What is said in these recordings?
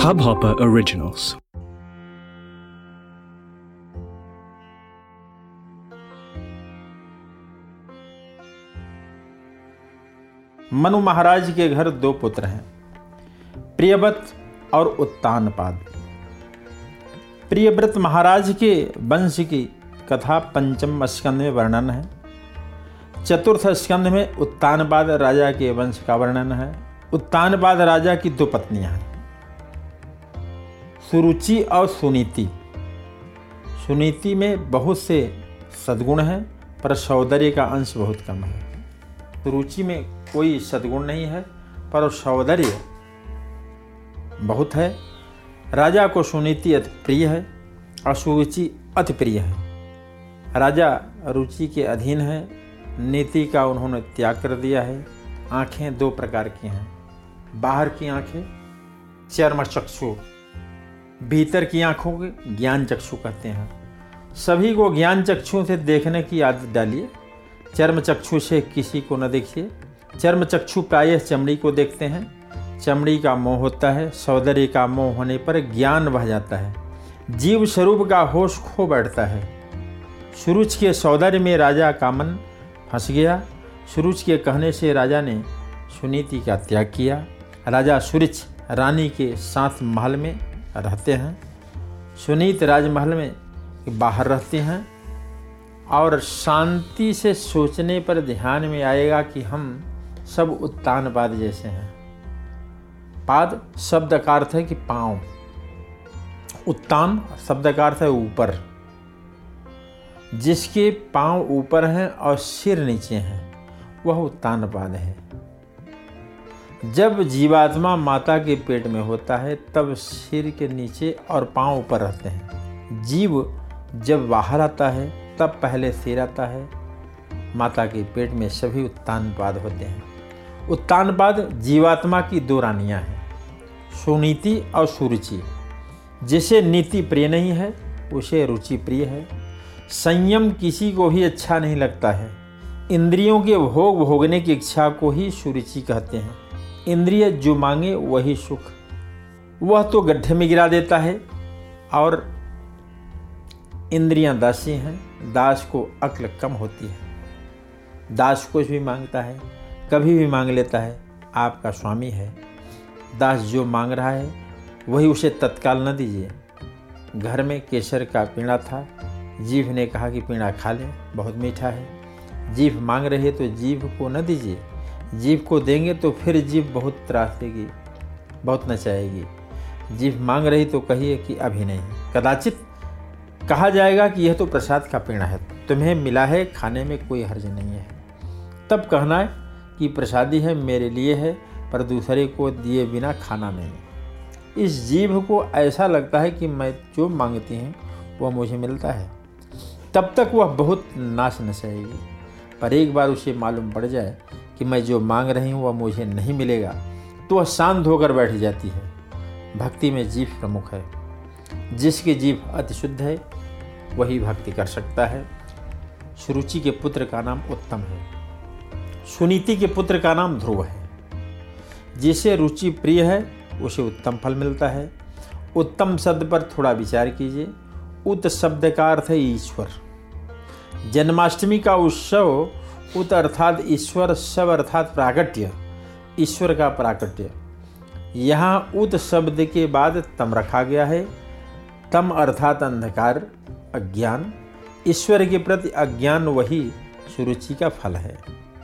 Hubhopper Originals. Manu Maharaj के घर दो पुत्र हैं, प्रियव्रत और उत्तानपाद। प्रियव्रत महाराज के वंश की कथा पंचम स्कंद में वर्णन है। चतुर्थ स्कंद में उत्तानपाद राजा के वंश का वर्णन है। उत्तानपाद राजा की दो पत्नियाँ हैं। सुरुचि और सुनीति। सुनीति में बहुत से सद्गुण हैं, पर सौंदर्य का अंश बहुत कम है। रुचि में कोई सद्गुण नहीं है, पर सौंदर्य बहुत है। राजा को सुनीति अति प्रिय है और सुरुचि अति प्रिय है। राजा रुचि के अधीन है, नीति का उन्होंने त्याग कर दिया है। आँखें दो प्रकार की हैं, बाहर की आँखें, चर्म चक्षु भीतर की आँखों के ज्ञान चक्षु कहते हैं। सभी को ज्ञान चक्षु से देखने की आदत डालिए। चर्म चक्षु से किसी को न देखिए। चर्म चक्षु प्रायः चमड़ी को देखते हैं। चमड़ी का मोह होता है। सौंदर्य का मोह होने पर ज्ञान बह जाता है। जीव स्वरूप का होश खो बैठता है। सुरुच के सौंदर्य में राजा का मन फंस गया। सुरुच के कहने से राजा ने सुनीति का त्याग किया। राजा सुरुच रानी के साथ महल में रहते हैं। सुनीत राजमहल में बाहर रहते हैं और शांति से सोचने पर ध्यान में आएगा कि हम सब उत्तानपाद जैसे हैं। पाद शब्द का अर्थ है कि पाँव। उत्तान शब्द का अर्थ है ऊपर। जिसके पाँव ऊपर हैं और सिर नीचे हैं, वह उत्तानपाद है। जब जीवात्मा माता के पेट में होता है, तब सिर के नीचे और पाँव ऊपर रहते हैं। जीव जब बाहर आता है, तब पहले सिर आता है। माता के पेट में सभी उत्तानपाद होते हैं। उत्तानपाद जीवात्मा की दो रानियाँ हैं, सुनीति और सुरुचि। जिसे नीति प्रिय नहीं है, उसे रुचि प्रिय है। संयम किसी को भी अच्छा नहीं लगता है। इंद्रियों के भोग भोगने की इच्छा को ही सुरुचि कहते हैं। इंद्रिय जो मांगे वही सुख। वह तो गड्ढे में गिरा देता है और इंद्रियाँ दासी हैं, दास को अक्ल कम होती है। दास कुछ भी माँगता है, कभी भी मांग लेता है, आपका स्वामी है। दास जो मांग रहा है, वही उसे तत्काल न दीजिए। घर में केसर का पीड़ा था जीव ने कहा कि पीड़ा खा लें, बहुत मीठा है। जीव मांग रहे तो जीव को न दीजिए। जीव को देंगे तो फिर जीव बहुत त्रासेगी, बहुत नचाएगी। जीव मांग रही तो कहिए कि अभी नहीं। कदाचित कहा जाएगा कि यह तो प्रसाद का पेड़ है, तुम्हें मिला है, खाने में कोई हर्ज नहीं है। तब कहना है कि प्रसादी है, मेरे लिए है, पर दूसरे को दिए बिना खाना नहीं। इस जीव को ऐसा लगता है कि मैं जो मांगती हूँ, वह मुझे मिलता है। तब तक वह बहुत नाश नचाएगी। पर एक बार उसे मालूम पड़ जाए कि मैं जो मांग रही हूँ, वह मुझे नहीं मिलेगा। तो वह शांत होकर बैठ जाती है। भक्ति में जीव प्रमुख है। जिसकी जीव अति शुद्ध है, वही भक्ति कर सकता है। सुरुचि के पुत्र का नाम उत्तम है। सुनीति के पुत्र का नाम ध्रुव है। जिसे रुचि प्रिय है, उसे उत्तम फल मिलता है। उत्तम शब्द पर थोड़ा विचार कीजिए। उत शब्द का अर्थ है ईश्वर। जन्माष्टमी का उत्सव उत अर्थात ईश्वर सब अर्थात प्राकट्य ईश्वर का प्राकट्य यहाँ उत शब्द के बाद तम रखा गया है। तम अर्थात अंधकार, अज्ञान। ईश्वर के प्रति अज्ञान वही सुरुचि का फल है।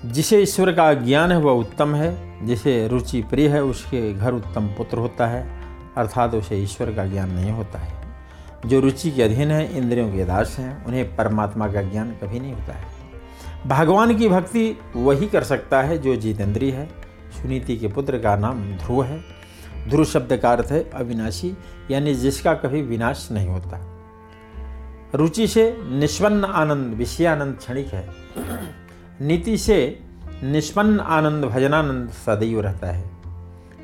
जिसे ईश्वर का अज्ञान है, वह उत्तम है। जिसे रुचि प्रिय है, उसके घर उत्तम पुत्र होता है। अर्थात उसे ईश्वर का ज्ञान नहीं होता है। जो रुचि के अधीन है, इंद्रियों के दास हैं, उन्हें परमात्मा का ज्ञान कभी नहीं होता है। भगवान की भक्ति वही कर सकता है जो जितेंद्री है। सुनीति के पुत्र का नाम ध्रुव है। ध्रुव शब्द का अर्थ है अविनाशी, यानी जिसका कभी विनाश नहीं होता। रुचि से निष्पन्न आनंद विषयानंद क्षणिक है। नीति से निष्पन्न आनंद भजनानंद सदैव रहता है।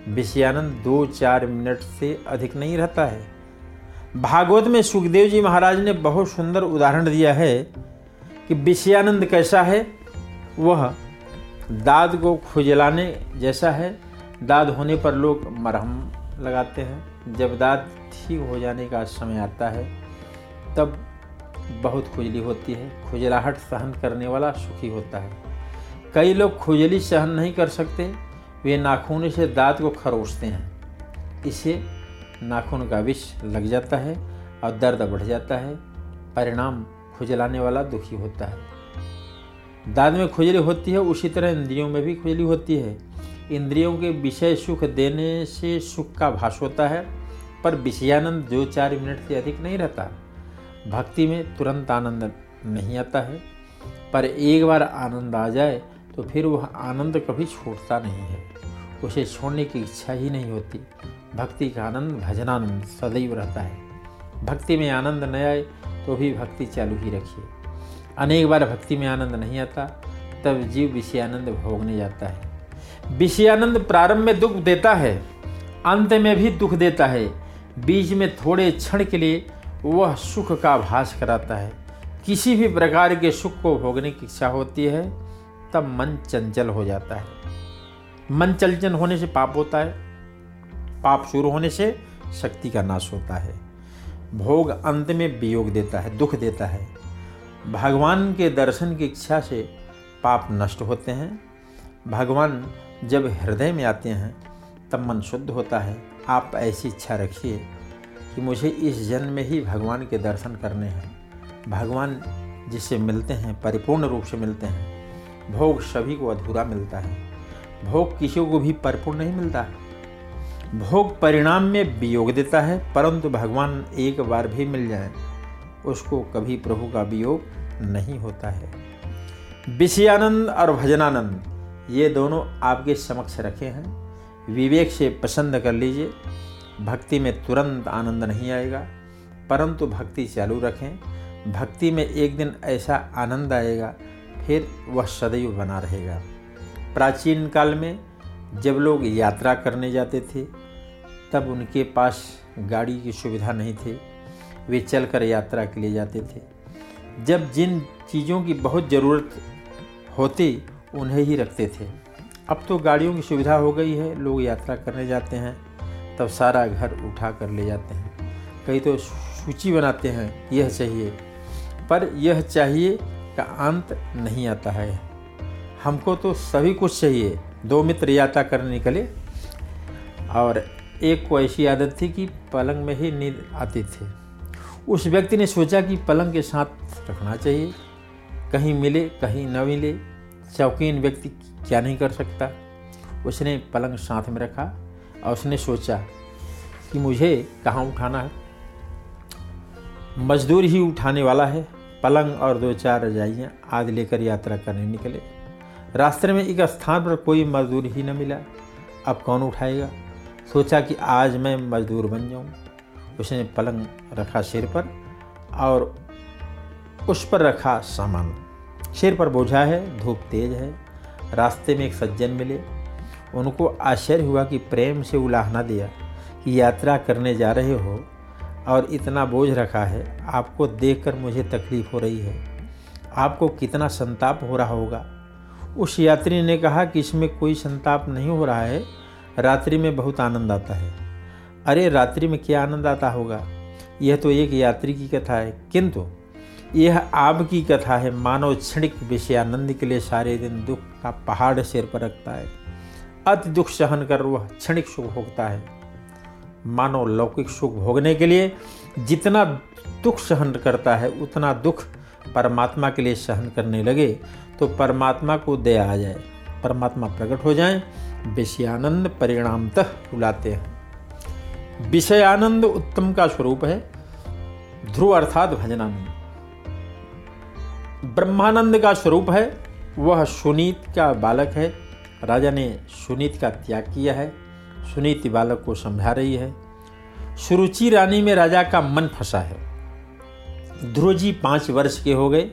विषयानंद दो चार मिनट से अधिक नहीं रहता है। भागवत में सुखदेव जी महाराज ने बहुत सुंदर उदाहरण दिया है। कि विषयानंद कैसा है? वह दाद को खुजलाने जैसा है। दाद होने पर लोग मरहम लगाते हैं। जब दांत ठीक हो जाने का समय आता है, तब बहुत खुजली होती है। खुजलाहट सहन करने वाला सुखी होता है। कई लोग खुजली सहन नहीं कर सकते। वे नाखून से दांत को खरोचते हैं। इससे नाखून का विष लग जाता है और दर्द बढ़ जाता है। परिणाम खुजलाने वाला दुखी होता है। दांत में खुजली होती है, उसी तरह इंद्रियों में भी खुजली होती है। इंद्रियों के विषय सुख देने से सुख का भाष होता है, पर विषयानंद दो चार मिनट से अधिक नहीं रहता। भक्ति में तुरंत आनंद नहीं आता है, पर एक बार आनंद आ जाए तो फिर वह आनंद कभी छोड़ता नहीं है। उसे छोड़ने की इच्छा ही नहीं होती। भक्ति का आनंद भजनानंद सदैव रहता है। भक्ति में आनंद न आए तो भी भक्ति चालू ही रखिए। अनेक बार भक्ति में आनंद नहीं आता, तब जीव विषयानंद भोगने जाता है। विषयानंद प्रारंभ में दुख देता है, अंत में भी दुख देता है। बीच में थोड़े क्षण के लिए वह सुख का भास कराता है। किसी भी प्रकार के सुख को भोगने की इच्छा होती है, तब मन चंचल हो जाता है। मन चंचल होने से पाप होता है, पाप शुरू होने से शक्ति का नाश होता है। भोग अंत में वियोग देता है, दुख देता है। भगवान के दर्शन की इच्छा से पाप नष्ट होते हैं। भगवान जब हृदय में आते हैं, तब मन शुद्ध होता है। आप ऐसी इच्छा रखिए कि मुझे इस जन्म में ही भगवान के दर्शन करने हैं। भगवान जिससे मिलते हैं, परिपूर्ण रूप से मिलते हैं। भोग सभी को अधूरा मिलता है। भोग किसी को भी परिपूर्ण नहीं मिलता। भोग परिणाम में वियोग देता है, परंतु भगवान एक बार भी मिल जाए, उसको कभी प्रभु का वियोग नहीं होता है। विषयानंद और भजनानंद, ये दोनों आपके समक्ष रखे हैं। विवेक से पसंद कर लीजिए। भक्ति में तुरंत आनंद नहीं आएगा, परंतु भक्ति चालू रखें। भक्ति में एक दिन ऐसा आनंद आएगा, फिर वह सदैव बना रहेगा। प्राचीन काल में जब लोग यात्रा करने जाते थे तब उनके पास गाड़ी की सुविधा नहीं थी। वे चलकर यात्रा के लिए जाते थे। जब जिन चीज़ों की बहुत ज़रूरत होती, उन्हें ही रखते थे। अब तो गाड़ियों की सुविधा हो गई है, लोग यात्रा करने जाते हैं, तब सारा घर उठा कर ले जाते हैं। कई तो सूची बनाते हैं, यह चाहिए। पर यह चाहिए का अंत नहीं आता है। हमको तो सभी कुछ चाहिए। दो मित्र यात्रा करने निकले और एक को ऐसी आदत थी कि पलंग में ही नींद आती थी। उस व्यक्ति ने सोचा कि पलंग के साथ रखना चाहिए। कहीं मिले, कहीं न मिले, शौकीन व्यक्ति क्या नहीं कर सकता। उसने पलंग साथ में रखा और उसने सोचा कि मुझे कहाँ उठाना है। मजदूर ही उठाने वाला है। पलंग और दो चार रजाइयाँ आदि लेकर यात्रा करने निकले। रास्ते में एक स्थान पर कोई मजदूर ही न मिला। अब कौन उठाएगा? सोचा कि आज मैं मजदूर बन जाऊँ। उसने पलंग रखा सिर पर और उस पर रखा सामान। सिर पर बोझा है, धूप तेज है। रास्ते में एक सज्जन मिले। उनको आश्चर्य हुआ कि प्रेम से उलाहना दिया कि यात्रा करने जा रहे हो और इतना बोझ रखा है। आपको देखकर मुझे तकलीफ़ हो रही है। आपको कितना संताप हो रहा होगा। उस यात्री ने कहा कि इसमें कोई संताप नहीं हो रहा है। रात्रि में बहुत आनंद आता है। अरे, रात्रि में क्या आनंद आता होगा? यह तो एक यात्री की कथा है, किंतु यह आपकी कथा है। मानव क्षणिक विषयानंद के लिए सारे दिन दुख का पहाड़ सिर पर रखता है। अति दुख सहन कर वह क्षणिक सुख भोगता है। मानव लौकिक सुख भोगने के लिए जितना दुख सहन करता है, उतना दुख परमात्मा के लिए सहन करने लगे तो परमात्मा को दया आ जाए। परमात्मा प्रकट हो जाए, विषयानंद परिणामतः बुलाते हैं। विषयानंद उत्तम का स्वरूप है, ध्रुव अर्थात भजनानंद। ब्रह्मानंद का स्वरूप है, वह सुनीत का बालक है। राजा ने सुनीत का त्याग किया है, सुनीति बालक को समझा रही है। सुरुचि रानी में राजा का मन फंसा है। ध्रुव जी पाँच वर्ष के हो गए।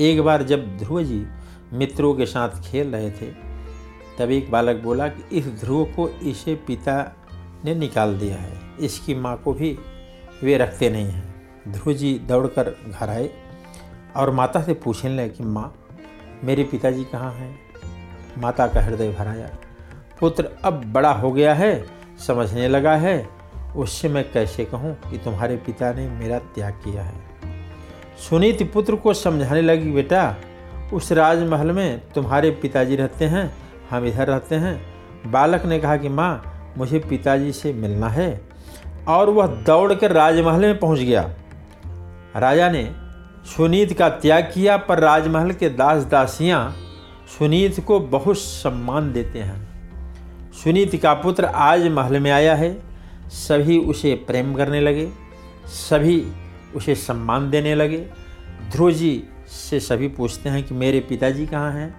एक बार जब ध्रुव जी मित्रों के साथ खेल रहे थे। तब एक बालक बोला कि इस ध्रुव को इसे पिता ने निकाल दिया है। इसकी माँ को भी वे रखते नहीं हैं। ध्रुव जी दौड़कर घर आए और माता से पूछने लगे कि, माँ, मेरे पिताजी कहाँ हैं? माता का हृदय भराया पुत्र, अब बड़ा हो गया है, समझने लगा है। उससे मैं कैसे कहूँ कि तुम्हारे पिता ने मेरा त्याग किया है? सुनीत पुत्र को समझाने लगी, बेटा उस राजमहल में तुम्हारे पिताजी रहते हैं, हम इधर रहते हैं। बालक ने कहा कि माँ, मुझे पिताजी से मिलना है। और वह दौड़ कर राजमहल में पहुँच गया। राजा ने सुनीत का त्याग किया, पर राजमहल के दास दासियाँ सुनीत को बहुत सम्मान देते हैं। सुनीत का पुत्र आज महल में आया है। सभी उसे प्रेम करने लगे, सभी उसे सम्मान देने लगे। ध्रुव जी से सभी पूछते हैं कि मेरे पिताजी कहाँ हैं?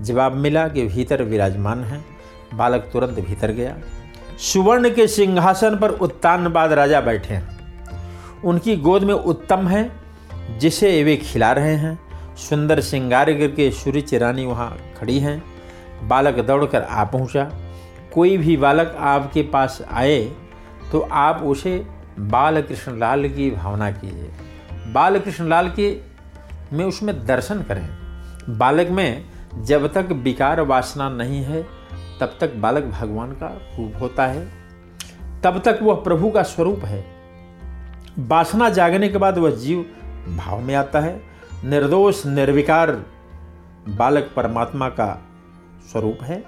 जवाब मिला कि भीतर विराजमान हैं। बालक तुरंत भीतर गया। सुवर्ण के सिंहासन पर उत्तानबाद राजा बैठे हैं। उनकी गोद में उत्तम है, जिसे वे खिला रहे हैं। सुंदर श्रृंगार करके सूर्य रानी वहाँ खड़ी हैं। बालक दौड़कर आ पहुँचा। कोई भी बालक आपके पास आए तो आप उसे बाल कृष्ण लाल की भावना कीजिए। बाल कृष्ण लाल के में उसमें दर्शन करें। बालक में जब तक विकार वासना नहीं है, तब तक बालक भगवान का रूप होता है। तब तक वह प्रभु का स्वरूप है। वासना जागने के बाद वह जीव भाव में आता है। निर्दोष, निर्विकार बालक परमात्मा का स्वरूप है।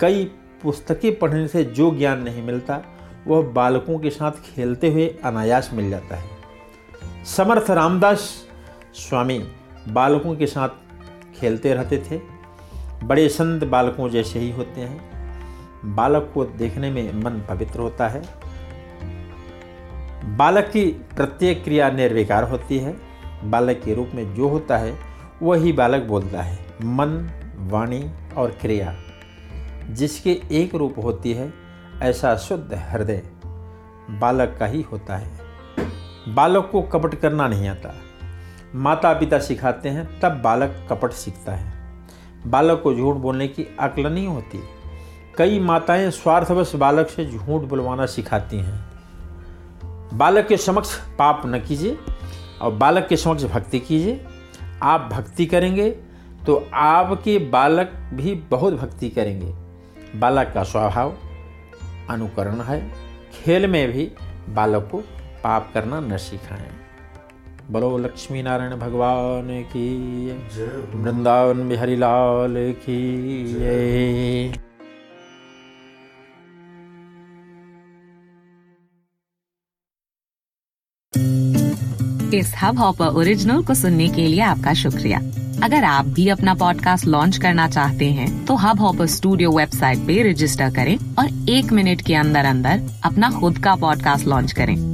कई पुस्तकें पढ़ने से जो ज्ञान नहीं मिलता, वह बालकों के साथ खेलते हुए अनायास मिल जाता है। समर्थ रामदास, स्वामी बालकों के साथ खेलते रहते थे। बड़े संत बालकों जैसे ही होते हैं। बालक को देखने में मन पवित्र होता है। बालक की प्रत्येक क्रिया निर्विकार होती है। बालक के रूप में जो होता है, वही बालक बोलता है। मन, वाणी और क्रिया, जिसके एक रूप होती है, ऐसा शुद्ध हृदय बालक का ही होता है। बालक को कपट करना नहीं आता। माता पिता सिखाते हैं, तब बालक कपट सीखता है। बालक को झूठ बोलने की अक्ल नहीं होती। कई माताएँ स्वार्थवश बालक से झूठ बुलवाना सिखाती हैं। बालक के समक्ष पाप न कीजिए और बालक के समक्ष भक्ति कीजिए। आप भक्ति करेंगे तो आपके बालक भी बहुत भक्ति करेंगे। बालक का स्वभाव अनुकरण है। खेल में भी बालक को पाप करना न सिखाएँ। बोलो लक्ष्मी नारायण भगवान की। वृंदावन बिहारी लाल की। इस हब हॉपर ओरिजिनल को सुनने के लिए आपका शुक्रिया। अगर आप भी अपना पॉडकास्ट लॉन्च करना चाहते हैं तो हब हॉपर स्टूडियो वेबसाइट पे रजिस्टर करें और एक मिनट के अंदर अंदर अपना खुद का पॉडकास्ट लॉन्च करें।